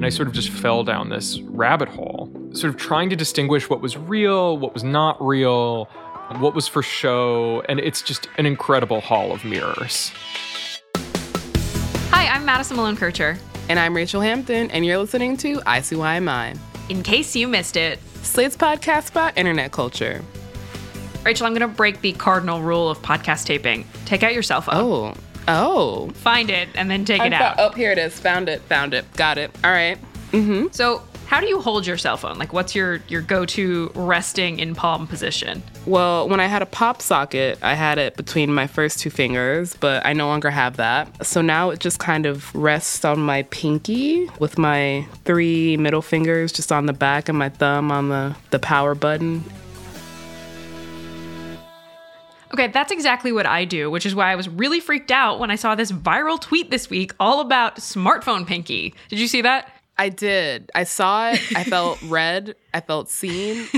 And I sort of just fell down this rabbit hole, sort of trying to distinguish what was real, what was not real, what was for show. And it's just an incredible hall of mirrors. Hi, I'm Madison Malone Kircher. And I'm Rachel Hampton, and you're listening to ICYMI. In case you missed it, Slate's podcast about internet culture. Rachel, I'm going to break the cardinal rule of podcast taping. Take out your cell phone. Oh, oh. Find it and then take I it fo- out. Oh, here it is. Found it. Found it. Got it. All right. Mm-hmm. So, how do you hold your cell phone? Like, what's your your go-to resting in palm position? Well, when I had a pop socket, I had it between my first two fingers, but I no longer have that. So now it just kind of rests on my pinky with my three middle fingers just on the back and my thumb on the, the power button. Okay, that's exactly what I do, which is why I was really freaked out when I saw this viral tweet this week all about smartphone pinky. Did you see that? I did. I saw it. I felt read. I felt seen.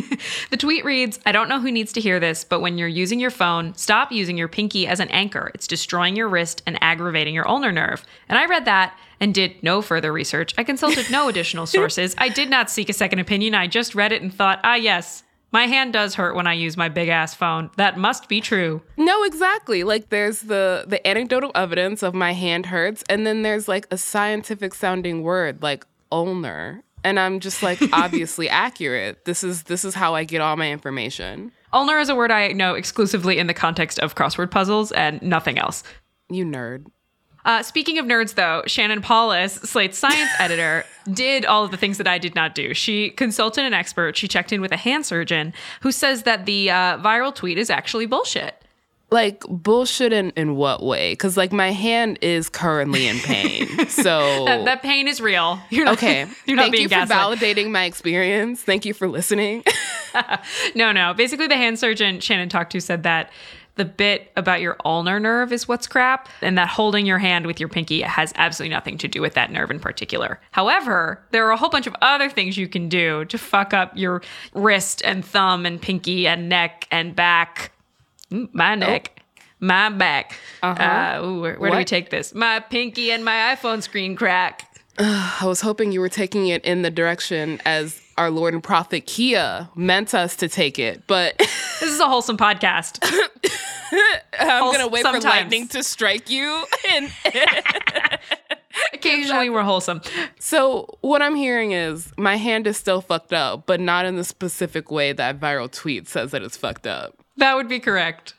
The tweet reads I don't know who needs to hear this, but when you're using your phone, stop using your pinky as an anchor. It's destroying your wrist and aggravating your ulnar nerve. And I read that and did no further research. I consulted no additional sources. I did not seek a second opinion. I just read it and thought, ah, yes, my hand does hurt when I use my big ass phone. That must be true. No, exactly. Like there's the the anecdotal evidence of my hand hurts, and then there's like a scientific sounding word like ulnar, and I'm just like obviously accurate. This is this is how I get all my information. Ulnar is a word I know exclusively in the context of crossword puzzles and nothing else. You nerd. Uh, speaking of nerds, though, Shannon Palus, Slate's science editor, did all of the things that I did not do. She consulted an expert. She checked in with a hand surgeon who says that the uh, viral tweet is actually bullshit. Like bullshit in, in what way? Because like my hand is currently in pain. So That, that pain is real. You're not, okay. You're not Thank being you for gaslit. validating my experience. Thank you for listening. No, no. Basically, the hand surgeon Shannon talked to said that the bit about your ulnar nerve is what's crap, and that holding your hand with your pinky has absolutely nothing to do with that nerve in particular. However, there are a whole bunch of other things you can do to fuck up your wrist and thumb and pinky and neck and back. My neck. My back. Uh-huh. Uh, ooh, where, where do we take this? My pinky and my iPhone screen crack. I was hoping you were taking it in the direction as our Lord and Prophet Khia meant us to take it, but This is a wholesome podcast. I'm gonna wait Sometimes. for lightning to strike you. And Occasionally, we're wholesome. so what I'm hearing is my hand is still fucked up, but not in the specific way that viral tweet says that it's fucked up. That would be correct.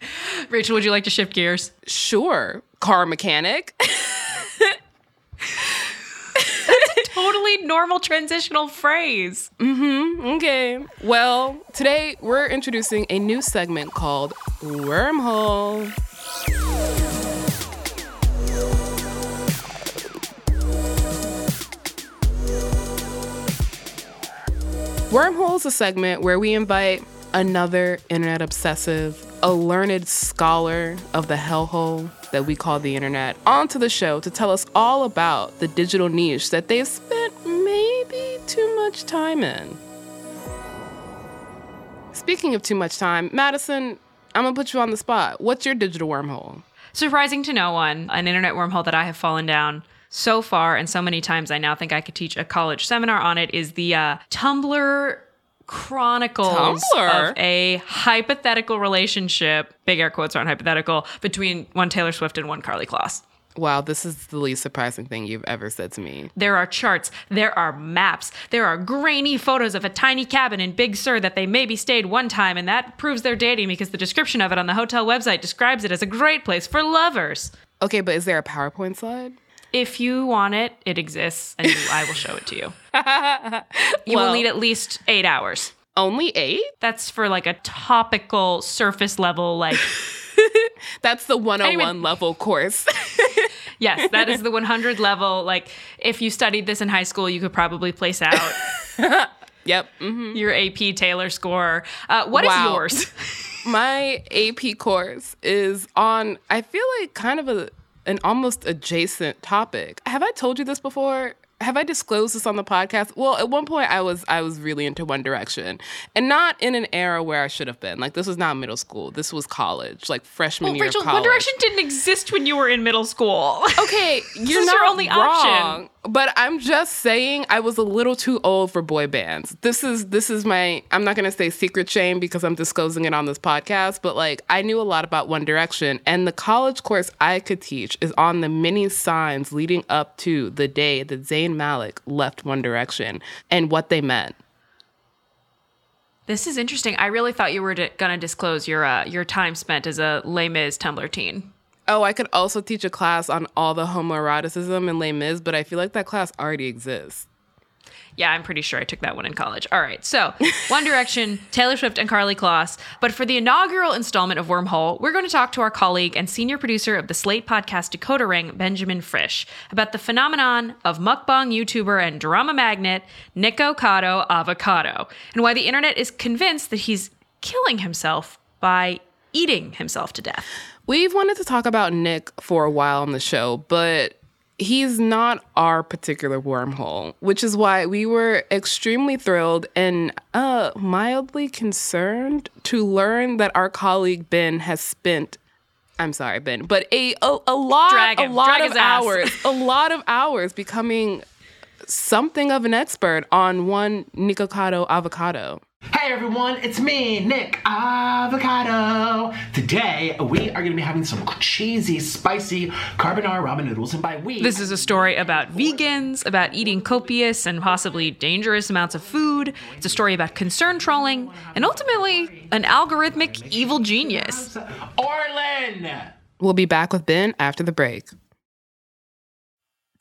Rachel, would you like to shift gears? Sure, car mechanic. Totally normal transitional phrase. Mm-hmm. Okay. Well, today we're introducing a new segment called Wormhole. Wormhole is a segment where we invite another internet obsessive, a learned scholar of the hellhole that we call the internet, onto the show to tell us all about the digital niche that they've spent maybe too much time in. Speaking of too much time, Madison, I'm gonna put you on the spot. What's your digital wormhole? Surprising to no one, an internet wormhole that I have fallen down so far and so many times I now think I could teach a college seminar on it is the uh, Tumblr chronicles Tumblr? of a hypothetical relationship, big air quotes aren't hypothetical, between one Taylor Swift and one Karlie Kloss. Wow, this is the least surprising thing you've ever said to me. There are charts, there are maps, there are grainy photos of a tiny cabin in Big Sur that they maybe stayed one time, and that proves they're dating because the description of it on the hotel website describes it as a great place for lovers. Okay, but is there a PowerPoint slide? If you want it, it exists, and I will show it to you. You will need at least eight hours. Only eight? That's for like a topical surface level, like That's the 101 Anyway. level course. Yes, that is the 100 level. Like, if you studied this in high school, you could probably place out Yep. hmm your AP Taylor score. Uh, what is Wow. yours? My AP course is on, I feel like kind of a an almost adjacent topic. Have I told you this before? Have I disclosed this on the podcast? Well, at one point I was I was really into One Direction. And not in an era where I should have been. Like this was not middle school. This was college, like freshman Well, year Rachel, of college. One Direction didn't exist when you were in middle school. Okay, you're not your only option. But I'm just saying I was a little too old for boy bands. This is this is my I'm not gonna say secret shame because I'm disclosing it on this podcast, but like I knew a lot about One Direction and the college course I could teach is on the many signs leading up to the day that Zayn Malik left One Direction and what they meant. This is interesting. I really thought you were d- gonna disclose your uh, your time spent as a Les Mis Tumblr teen. Oh, I could also teach a class on all the homoeroticism in Les Mis, but I feel like that class already exists. Yeah, I'm pretty sure I took that one in college. All right, so One Direction, Taylor Swift, and Karlie Kloss. But for the inaugural installment of Wormhole, we're going to talk to our colleague and senior producer of the Slate podcast Decoder Ring, Benjamin Frisch, about the phenomenon of mukbang YouTuber and drama magnet Nikocado Avocado, and why the internet is convinced that he's killing himself by eating himself to death. We've wanted to talk about Nick for a while on the show, but he's not our particular wormhole, which is why we were extremely thrilled and uh, mildly concerned to learn that our colleague Ben has spent. I'm sorry, Ben, but a a, a lot, a lot of hours, a lot of hours becoming something of an expert on one Nikocado avocado. Hey everyone, it's me, Nick Avocado. Today we are gonna be having some cheesy, spicy carbonara ramen noodles, and by we, This is a story about vegans, about eating copious and possibly dangerous amounts of food. It's a story about concern trolling, and ultimately, an algorithmic evil genius. Orlin. We'll be back with Ben after the break.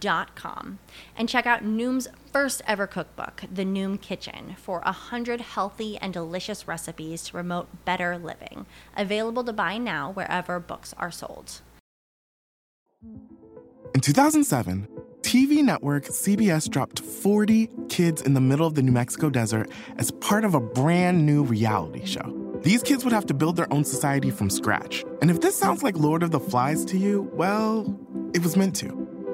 dot com and check out Noom's first ever cookbook, The Noom Kitchen, for a hundred healthy and delicious recipes to promote better living. Available to buy now wherever books are sold. In 2007, TV network CBS dropped 40 kids in the middle of the New Mexico desert as part of a brand new reality show. These kids would have to build their own society from scratch. And if this sounds like Lord of the Flies to you, well, it was meant to.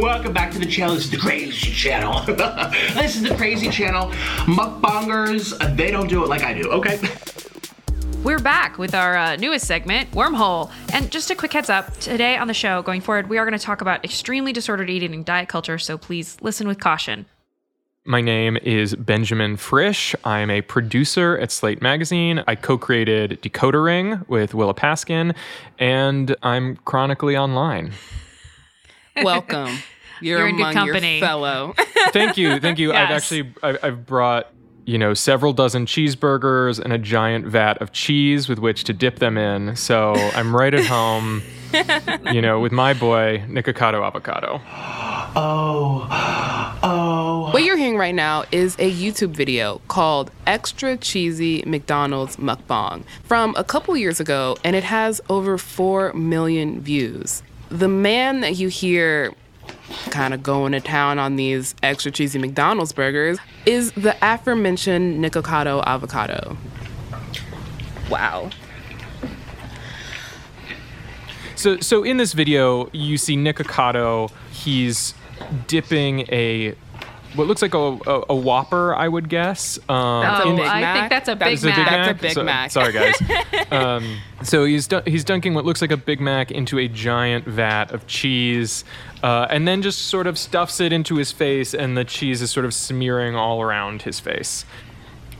Welcome back to the channel. This is the Crazy Channel. this is the Crazy Channel. Mukbangers, they don't do it like I do, okay? We're back with our uh, newest segment, Wormhole. And just a quick heads up today on the show, going forward, we are going to talk about extremely disordered eating and diet culture, so please listen with caution. My name is Benjamin Frisch. I'm a producer at Slate Magazine. I co created Decoder Ring with Willa Paskin, and I'm chronically online. Welcome. You're, You're in good among company. your fellow. Thank you. Thank you. I've actually I, I've brought you know several dozen cheeseburgers and a giant vat of cheese with which to dip them in. So I'm right at home. you know, with my boy Nikocado Avocado. Oh, oh. What you're hearing right now is a YouTube video called Extra Cheesy McDonald's Mukbang from a couple years ago, and it has over 4 million views. The man that you hear kind of going to town on these extra cheesy McDonald's burgers is the aforementioned Nikocado Avocado. Wow. So, so in this video, you see Nikocado. He's dipping a what looks like a, a, a Whopper, I would guess. Um, That's a oh, Big I Mac? think that's a That Big is a Mac. That's a Big So- Mac. Sorry, guys. um, so he's dun- he's dunking what looks like a Big Mac into a giant vat of cheese, uh, and then just sort of stuffs it into his face, and the cheese is sort of smearing all around his face.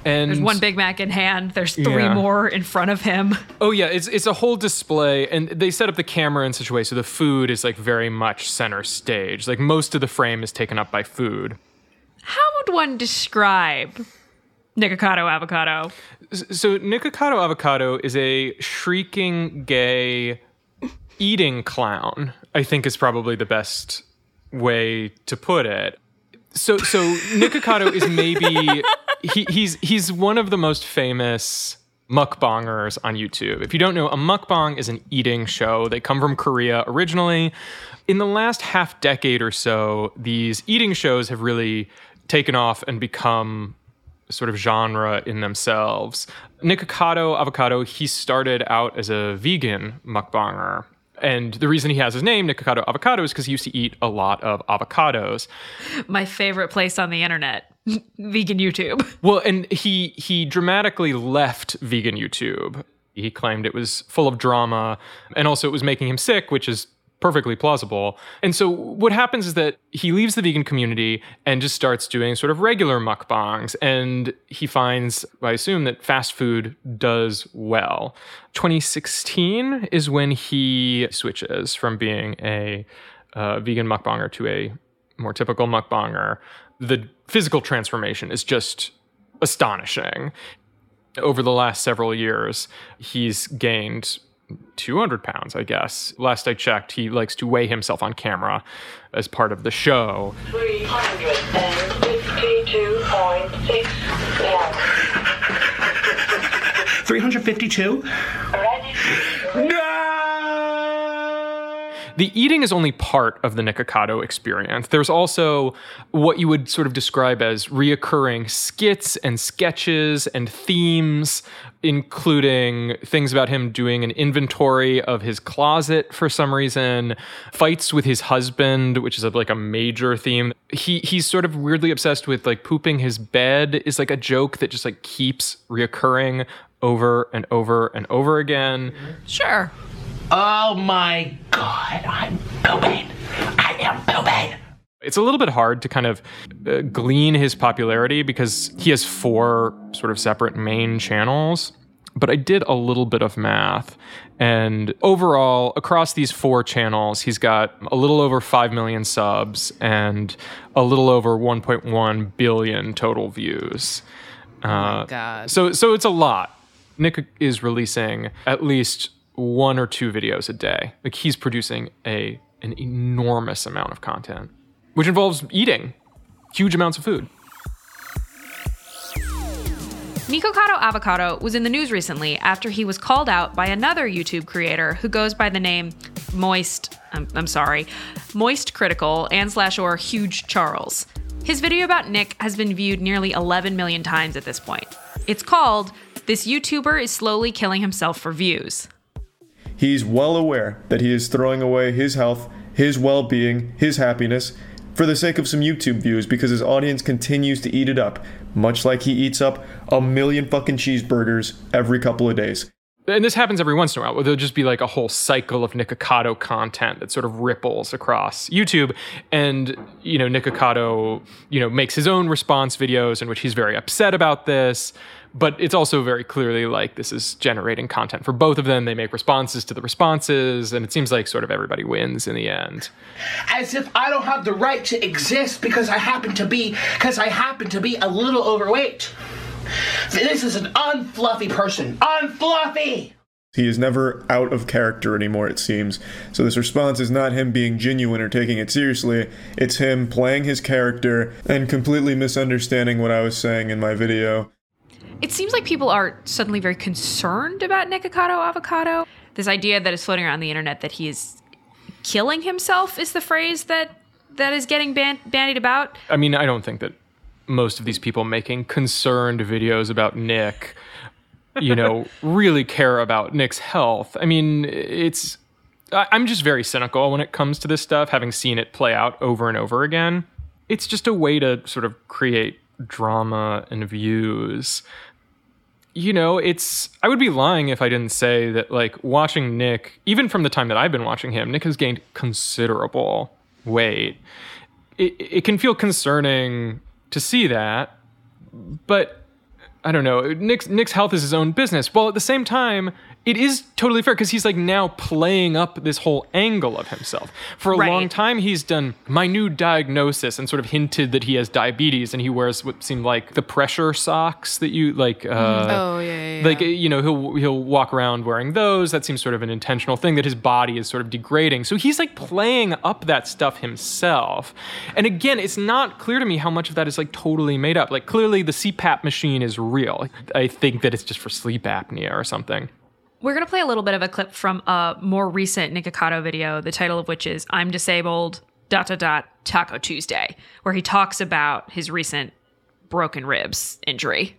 And There's one Big Mac in hand. There's three Yeah. more in front of him. Oh yeah, it's it's a whole display, and they set up the camera in such a way so the food is like very much center stage. Like most of the frame is taken up by food. How would one describe Nikocado avocado? So Nikocado Avocado is a shrieking gay eating clown. I think is probably the best way to put it. So so Nikocado is maybe he, he's he's one of the most famous mukbangers on YouTube. If you don't know, a mukbang is an eating show. They come from Korea originally. In the last half decade or so, these eating shows have really taken off and become sort of genre in themselves. Nikocado Avocado, he started out as a vegan mukbanger. And the reason he has his name, Nikocado Avocado, is because he used to eat a lot of avocados. My favorite place on the internet, vegan YouTube. Well, and he he dramatically left vegan YouTube. He claimed it was full of drama and also it was making him sick, which is perfectly plausible. And so what happens is that he leaves the vegan community and just starts doing sort of regular mukbangs and he finds I assume that fast food does well. 2016 is when he switches from being a uh, vegan mukbanger to a more typical mukbanger. The physical transformation is just astonishing. Over the last several years, he's gained 200 pounds, I guess. Last I checked, he likes to weigh himself on camera as part of the show. 352.61. 352? The eating is only part of the Nikocado experience. There's also what you would sort of describe as reoccurring skits and sketches and themes, including things about him doing an inventory of his closet for some reason, fights with his husband, which is a, like a major theme. He he's sort of weirdly obsessed with like pooping his bed is like a joke that just like keeps reoccurring over and over and over again. Sure. Oh my god, I'm pooping. I am pooping. It's a little bit hard to kind of uh, glean his popularity because he has four sort of separate main channels. but I did a little bit of math. And overall, across these four channels, he's got a little over 5 million subs and a little over 1.1 billion total views. Oh my Uh, God. So, so it's a lot. Nick is releasing at least one or two videos a day. Like he's producing a an enormous amount of content, which involves eating huge amounts of food. Nikocado Avocado was in the news recently after he was called out by another YouTube creator who goes by the name Moist, I'm, I'm sorry, Moist Critical and slash or Huge Charles. His video about Nick has been viewed nearly 11 million times at this point. It's called This YouTuber is Slowly Killing Himself for Views. He's well aware that he is throwing away his health, his well being, his happiness for the sake of some YouTube views because his audience continues to eat it up, much like he eats up a million fucking cheeseburgers every couple of days. And this happens every once in a while, there'll just be like a whole cycle of Nikocado content that sort of ripples across YouTube. And, you know, Nikocado, you know, makes his own response videos in which he's very upset about this. But it's also very clearly like this is generating content for both of them. They make responses to the responses, and it seems like sort of everybody wins in the end. As if I don't have the right to exist because I happen to be because I happen to be a little overweight. This is an unfluffy person. Unfluffy! He is never out of character anymore, it seems. So this response is not him being genuine or taking it seriously, it's him playing his character and completely misunderstanding what I was saying in my video. It seems like people are suddenly very concerned about Nikocado Avocado. This idea that is floating around the internet that he is killing himself is the phrase that that is getting ban- bandied about. I mean, I don't think that most of these people making concerned videos about Nick, you know, really care about Nick's health. I mean, it's. I'm just very cynical when it comes to this stuff, having seen it play out over and over again. It's just a way to sort of create drama and views. You know, it's. I would be lying if I didn't say that, like, watching Nick, even from the time that I've been watching him, Nick has gained considerable weight. It, it can feel concerning to see that, but I don't know. Nick's Nick's health is his own business. While at the same time, it is totally fair because he's like now playing up this whole angle of himself. For a Right. long time, he's done my new diagnosis and sort of hinted that he has diabetes, and he wears what seemed like the pressure socks that you like. Uh, Oh, yeah, yeah, yeah. Like you know, he'll he'll walk around wearing those. That seems sort of an intentional thing that his body is sort of degrading. So he's like playing up that stuff himself. And again, it's not clear to me how much of that is like totally made up. Like clearly the CPAP machine is real. I think that it's just for sleep apnea or something. We're going to play a little bit of a clip from a more recent Nikocado video, the title of which is I'm Disabled, dot, dot, dot, Taco Tuesday, where he talks about his recent broken ribs injury.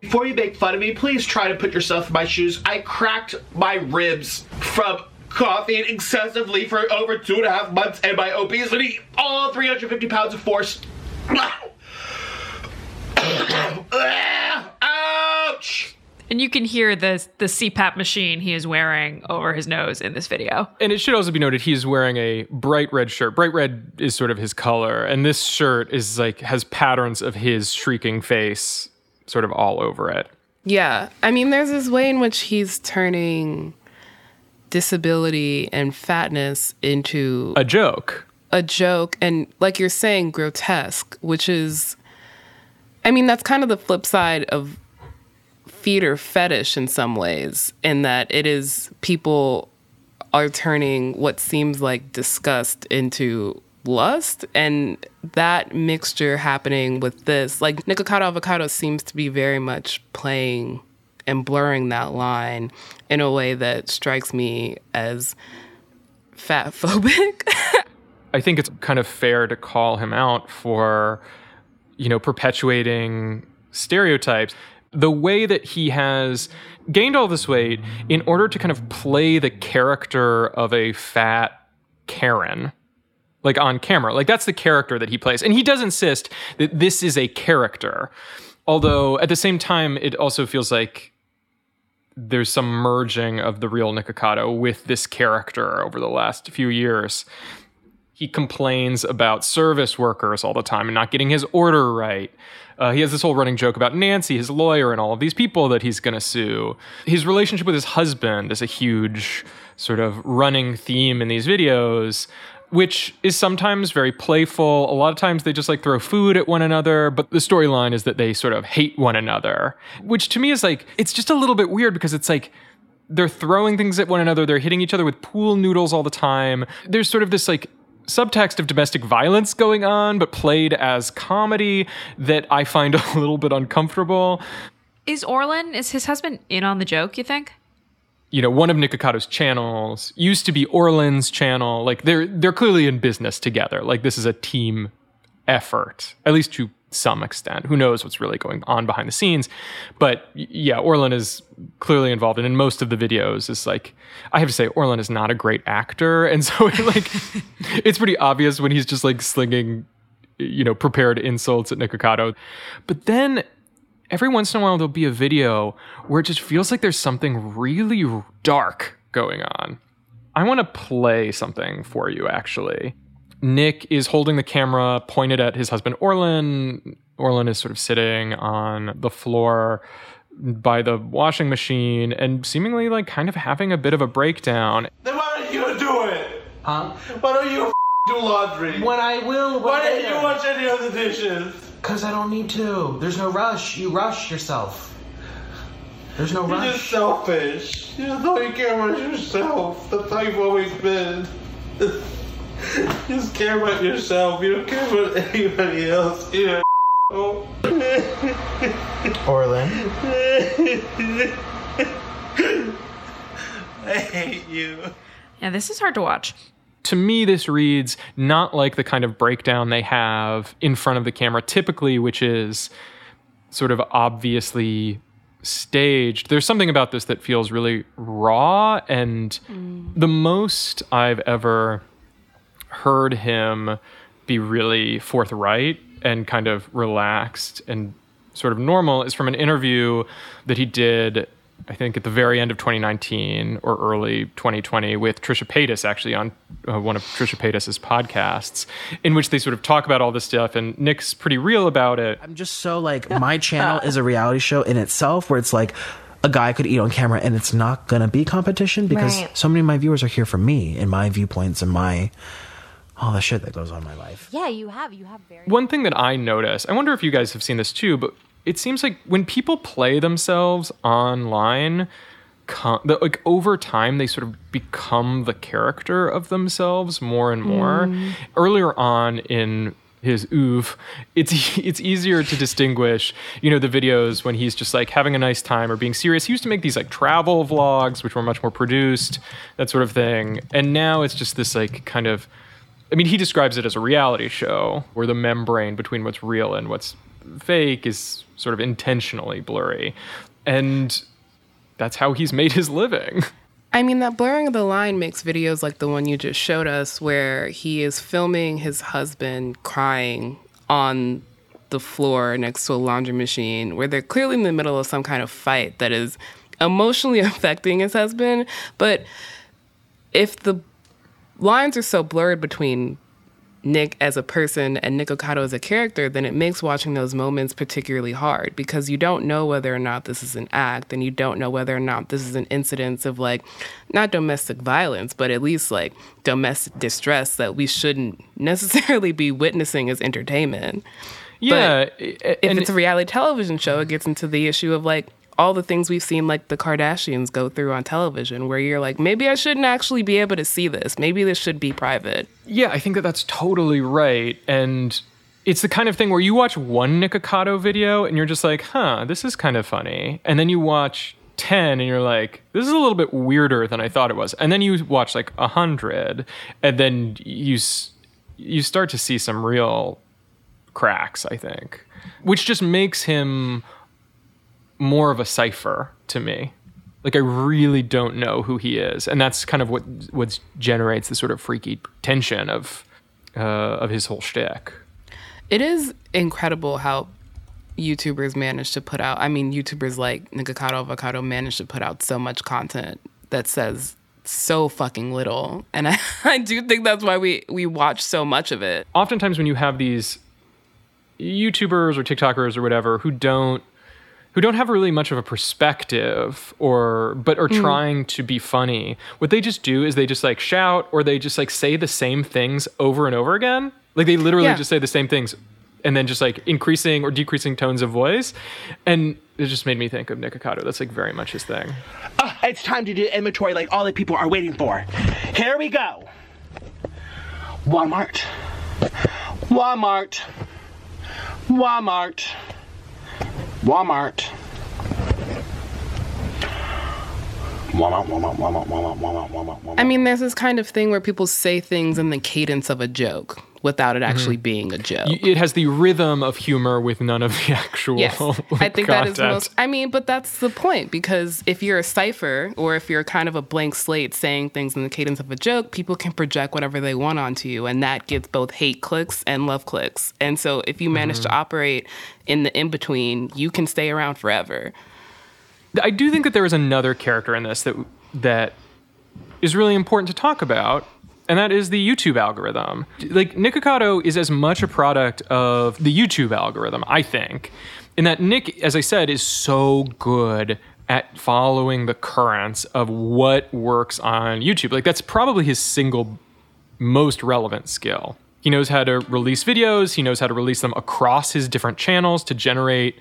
Before you make fun of me, please try to put yourself in my shoes. I cracked my ribs from coughing excessively for over two and a half months and my obesity, all 350 pounds of force. Ouch! And you can hear the, the CPAP machine he is wearing over his nose in this video. And it should also be noted he's wearing a bright red shirt. Bright red is sort of his color, and this shirt is like has patterns of his shrieking face sort of all over it. Yeah. I mean, there's this way in which he's turning disability and fatness into A joke. a joke and, like you're saying, grotesque, which is, I mean, that's kind of the flip side of feeder fetish in some ways, in that it is people are turning what seems like disgust into lust and that mixture happening with this like Nikocado Avocado seems to be very much playing and blurring that line in a way that strikes me as fat phobic I think it's kind of fair to call him out for, you know, perpetuating stereotypes. The way that he has gained all this weight in order to kind of play the character of a fat Karen, like on camera. Like that's the character that he plays. And he does insist that this is a character. Although at the same time, it also feels like there's some merging of the real Nikocado with this character over the last few years He complains about service workers all the time and not getting his order right. Uh, he has this whole running joke about Nancy, his lawyer, and all of these people that he's going to sue. His relationship with his husband is a huge sort of running theme in these videos which is sometimes very playful. A lot of times they just like throw food at one another, but the storyline is that they sort of hate one another, which to me is like, it's just a little bit weird because it's like, they're throwing things at one another, they're hitting each other with pool noodles all the time. There's sort of this like subtext of domestic violence going on, but played as comedy that I find a little bit uncomfortable. Is Orlin, is his husband in on the joke, you think? you know, one of Nikocado's channels used to be Orlin's channel. Like they're they're clearly in business together. Like this is a team effort, at least to some extent. Who knows what's really going on behind the scenes? But yeah, Orlin is clearly involved, and in most of the videos, is like I have to say, Orlin is not a great actor, and so like it's pretty obvious when he's just like slinging, you know, prepared insults at Nikocado. But then every once in a while there'll be a video where it just feels like there's something really dark going on. I want to play something for you actually. Nick is holding the camera pointed at his husband Orlin. Orlin is sort of sitting on the floor by the washing machine and seemingly like kind of having a bit of a breakdown. Then why don't you do it? Huh? Why don't you do laundry? When I will. Why don't you wash any of the dishes? Because I don't need to. There's no rush. You rush yourself. There's no rush. You're just selfish. You just all you care about yourself. That's how you've always been. you just care about yourself. You don't care about anybody else. You know. Orlin. I hate you. Yeah, this is hard to watch. to me, this reads not like the kind of breakdown they have in front of the camera typically, which is sort of obviously staged. There's something about this that feels really raw, and mm. the most I've ever heard him be really forthright and kind of relaxed and sort of normal is from an interview that he did I think at the very end of 2019 or early 2020 with Trisha Paytas, actually on uh, one of Trisha Paytas's podcasts, in which they sort of talk about all this stuff. And Nick's pretty real about it. I'm just so like my channel is a reality show in itself where it's like a guy could eat on camera and it's not gonna be competition because Right. so many of my viewers are here for me and my viewpoints and my all the shit that goes on in my life. Yeah, you have. You have very. One thing that I notice, I wonder if you guys have seen this too, but it seems like when people play themselves online, co- that like over time they sort of become the character of themselves more and more. Mm. Earlier on in his oeuvre, it's it's easier to distinguish, you know, the videos when he's just like having a nice time or being serious. He used to make these like travel vlogs, which were much more produced, that sort of thing. And now it's just this like kind of I mean, he describes it as a reality show where the membrane between what's real and what's fake is sort of intentionally blurry. And that's how he's made his living. I mean, that blurring of the line makes videos like the one you just showed us, where he is filming his husband crying on the floor next to a laundry machine, where they're clearly in the middle of some kind of fight that is emotionally affecting his husband. But if the lines are so blurred between Nick as a person and Nikocado as a character, then it makes watching those moments particularly hard because you don't know whether or not this is an act and you don't know whether or not this is an incidence of like not domestic violence, but at least like domestic distress that we shouldn't necessarily be witnessing as entertainment. Yeah, But if it's a reality television show, it gets into the issue of like all the things we've seen like the Kardashians go through on television where you're like maybe I shouldn't actually be able to see this. Maybe this should be private. Yeah, I think that that's totally right. And it's the kind of thing where you watch one Nikocado video and you're just like, huh, this is kind of funny. And then you watch 10 and you're like, this is a little bit weirder than I thought it was. And then you watch like 100 and then you, you start to see some real cracks, I think, which just makes him more of a cipher to me. Like I really don't know who he is, and that's kind of what what generates the sort of freaky tension of uh, of his whole shtick. It is incredible how YouTubers manage to put out. I mean, YouTubers like Nikocado Avocado manage to put out so much content that says so fucking little. And I, I do think that's why we we watch so much of it. Oftentimes when you have these YouTubers or TikTokers or whatever who don't who don't have really much of a perspective or but are Mm. trying to be funny what they just do is they just like shout or they just like say the same things over and over again like they literally Yeah. just say the same things and then just like increasing or decreasing tones of voice and it just made me think of Nikocado. that's like very much his thing Uh, it's time to do inventory like all the people are waiting for. Here we go. Walmart. Walmart. Walmart. Walmart. Walmart, Walmart, Walmart, Walmart, Walmart, Walmart, Walmart. I mean, there's this kind of thing where people say things in the cadence of a joke without it actually mm-hmm. being a joke. It has the rhythm of humor with none of the actual Yes, I think that is the most. I mean, but that's the point because if you're a cipher or if you're kind of a blank slate saying things in the cadence of a joke, people can project whatever they want onto you, and that gets both hate clicks and love clicks. And so, if you manage mm-hmm. to operate in the in between, you can stay around forever. I do think that there is another character in this that that is really important to talk about, and that is the YouTube algorithm. Like Nikocado is as much a product of the YouTube algorithm, I think, in that Nick, as I said, is so good at following the currents of what works on YouTube. Like that's probably his single most relevant skill. He knows how to release videos, he knows how to release them across his different channels to generate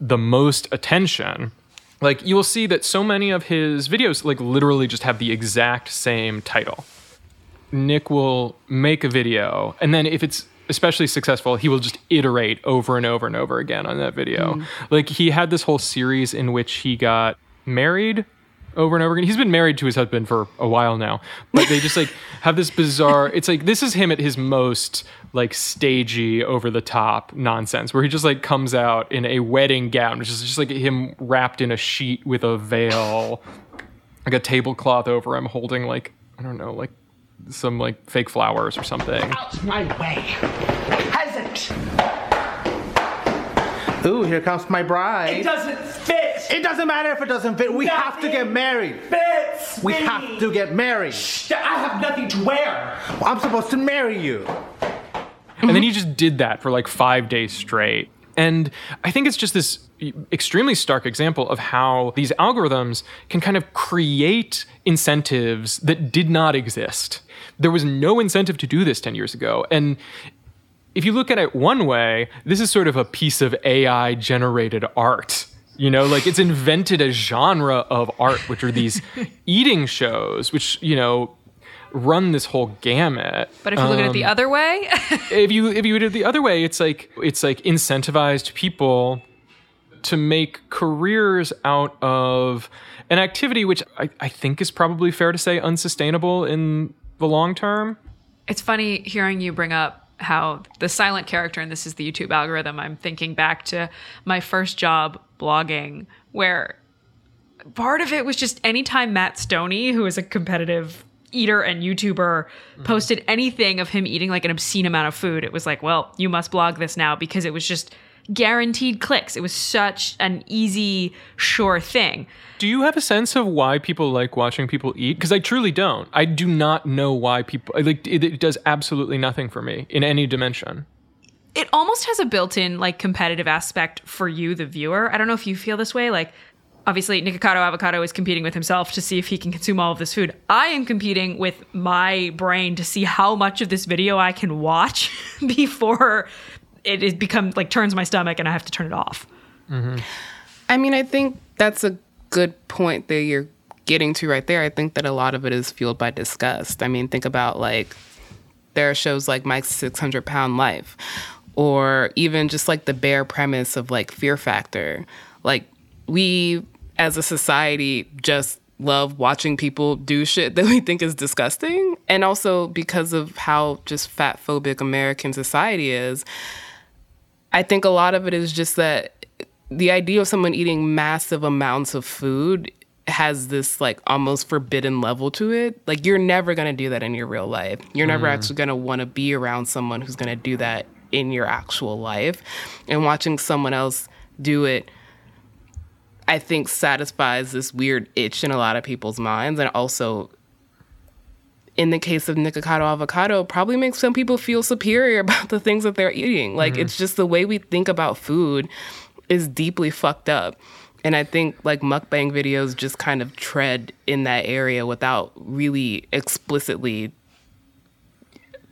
the most attention. Like you will see that so many of his videos like literally just have the exact same title. Nick will make a video and then if it's especially successful, he will just iterate over and over and over again on that video. Mm. Like he had this whole series in which he got married over and over again. He's been married to his husband for a while now, but they just like have this bizarre. It's like this is him at his most like stagey, over the top nonsense, where he just like comes out in a wedding gown, which is just like him wrapped in a sheet with a veil, like a tablecloth over him, holding like I don't know, like some like fake flowers or something. Out my way. Peasant. Ooh, here comes my bride. It doesn't fit. It doesn't matter if it doesn't fit. We have to get married. Fits. We me. have to get married. Shh, I have nothing to wear. I'm supposed to marry you. And then he just did that for like five days straight. And I think it's just this extremely stark example of how these algorithms can kind of create incentives that did not exist. There was no incentive to do this 10 years ago. And if you look at it one way, this is sort of a piece of AI generated art. You know, like it's invented a genre of art, which are these eating shows, which, you know, run this whole gamut. But if you look at it the Um, other way, if you if you did it the other way, it's like it's like incentivized people to make careers out of an activity which I, I think is probably fair to say unsustainable in the long term. It's funny hearing you bring up how the silent character, and this is the YouTube algorithm. I'm thinking back to my first job blogging, where part of it was just anytime Matt Stonie, who is a competitive eater and YouTuber, mm-hmm. posted anything of him eating like an obscene amount of food, it was like, well, you must blog this now because it was just guaranteed clicks. It was such an easy, sure thing. Do you have a sense of why people like watching people eat? Because I truly don't. I do not know why people like it, it does absolutely nothing for me in any dimension. it almost has a built-in like competitive aspect for you the viewer i don't know if you feel this way like obviously Nikocado Avocado is competing with himself to see if he can consume all of this food. I am competing with my brain to see how much of this video I can watch before it is becomes like turns my stomach and I have to turn it off. Mm-hmm. I mean, I think that's a good point that you're getting to right there. I think that a lot of it is fueled by disgust. I mean, think about like there are shows like Mike's 600 Pound Life, or even just like the bare premise of like Fear Factor. Like, we as a society just love watching people do shit that we think is disgusting. And also because of how just fat phobic American society is, I think a lot of it is just that the idea of someone eating massive amounts of food has this like almost forbidden level to it. Like you're never going to do that in your real life. You're never Mm. actually going to want to be around someone who's going to do that in your actual life. And watching someone else do it I think satisfies this weird itch in a lot of people's minds and also in the case of Nikocado avocado, probably makes some people feel superior about the things that they're eating. Like Mm-hmm. it's just the way we think about food is deeply fucked up. And I think like mukbang videos just kind of tread in that area without really explicitly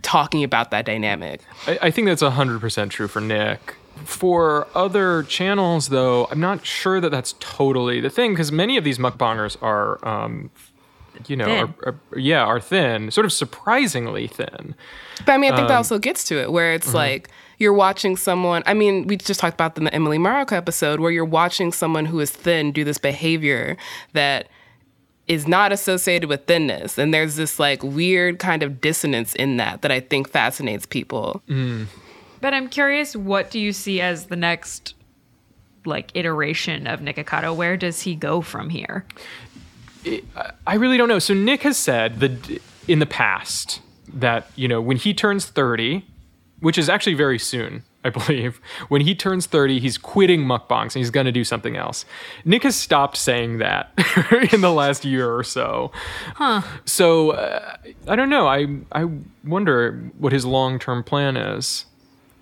talking about that dynamic. I, I think that's 100% true for Nick. For other channels, though, I'm not sure that that's totally the thing because many of these mukbangers are, um, you know, Thin. are, are, yeah, are thin, sort of surprisingly thin. But I mean, I think that Um, also gets to it where it's mhm. like you're watching someone. I mean, we just talked about the Emily Marocco episode where you're watching someone who is thin do this behavior that is not associated with thinness. And there's this like weird kind of dissonance in that that I think fascinates people. But I'm curious, what do you see as the next like iteration of Nikocado? Where does he go from here? I really don't know. So Nick has said that in the past that you know when he turns 30, which is actually very soon, I believe. When he turns 30, he's quitting mukbangs and he's going to do something else. Nick has stopped saying that in the last year or so. Huh. So uh, I don't know. I I wonder what his long term plan is.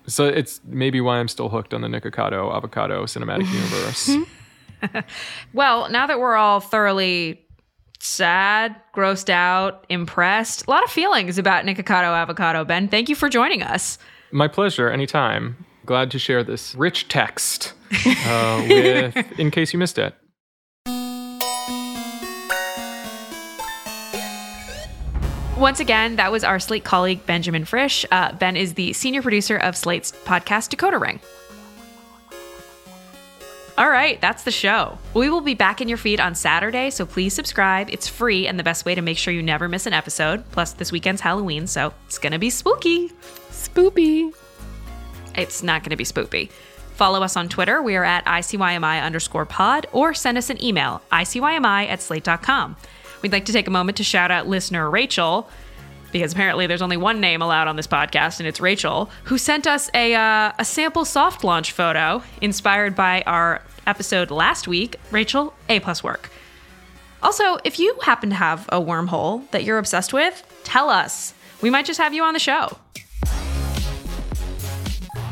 So it's maybe why I'm still hooked on the Nikocado avocado cinematic universe. Well, now that we're all thoroughly sad, grossed out, impressed, a lot of feelings about Nikocado avocado. Ben, thank you for joining us. My pleasure. Anytime. Glad to share this rich text uh, with, in case you missed it. Once again, that was our Slate colleague, Benjamin Frisch. Uh, ben is the senior producer of Slate's podcast, Decoder Ring. All right, that's the show. We will be back in your feed on Saturday, so please subscribe. It's free and the best way to make sure you never miss an episode. Plus, this weekend's Halloween, so it's gonna be spooky. Spoopy. It's not gonna be spoopy. Follow us on Twitter. We are at ICYMI underscore pod, or send us an email, ICYMI at slate.com. We'd like to take a moment to shout out listener Rachel, because apparently there's only one name allowed on this podcast, and it's Rachel, who sent us a, uh, a sample soft launch photo inspired by our episode last week. Rachel, A plus work. Also, if you happen to have a wormhole that you're obsessed with, tell us. We might just have you on the show.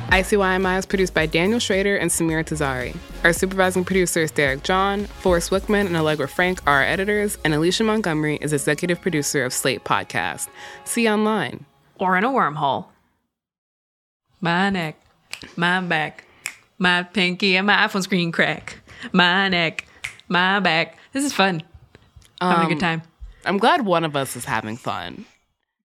ICYMI is produced by Daniel Schrader and Samira Tazari. Our supervising producer is Derek John. Forrest Wickman and Allegra Frank are our editors, and Alicia Montgomery is executive producer of Slate Podcast. See you online. Or in a wormhole. My neck, my back, my pinky, and my iPhone screen crack. My neck, my back. This is fun. Having a good Um, time. I'm glad one of us is having fun.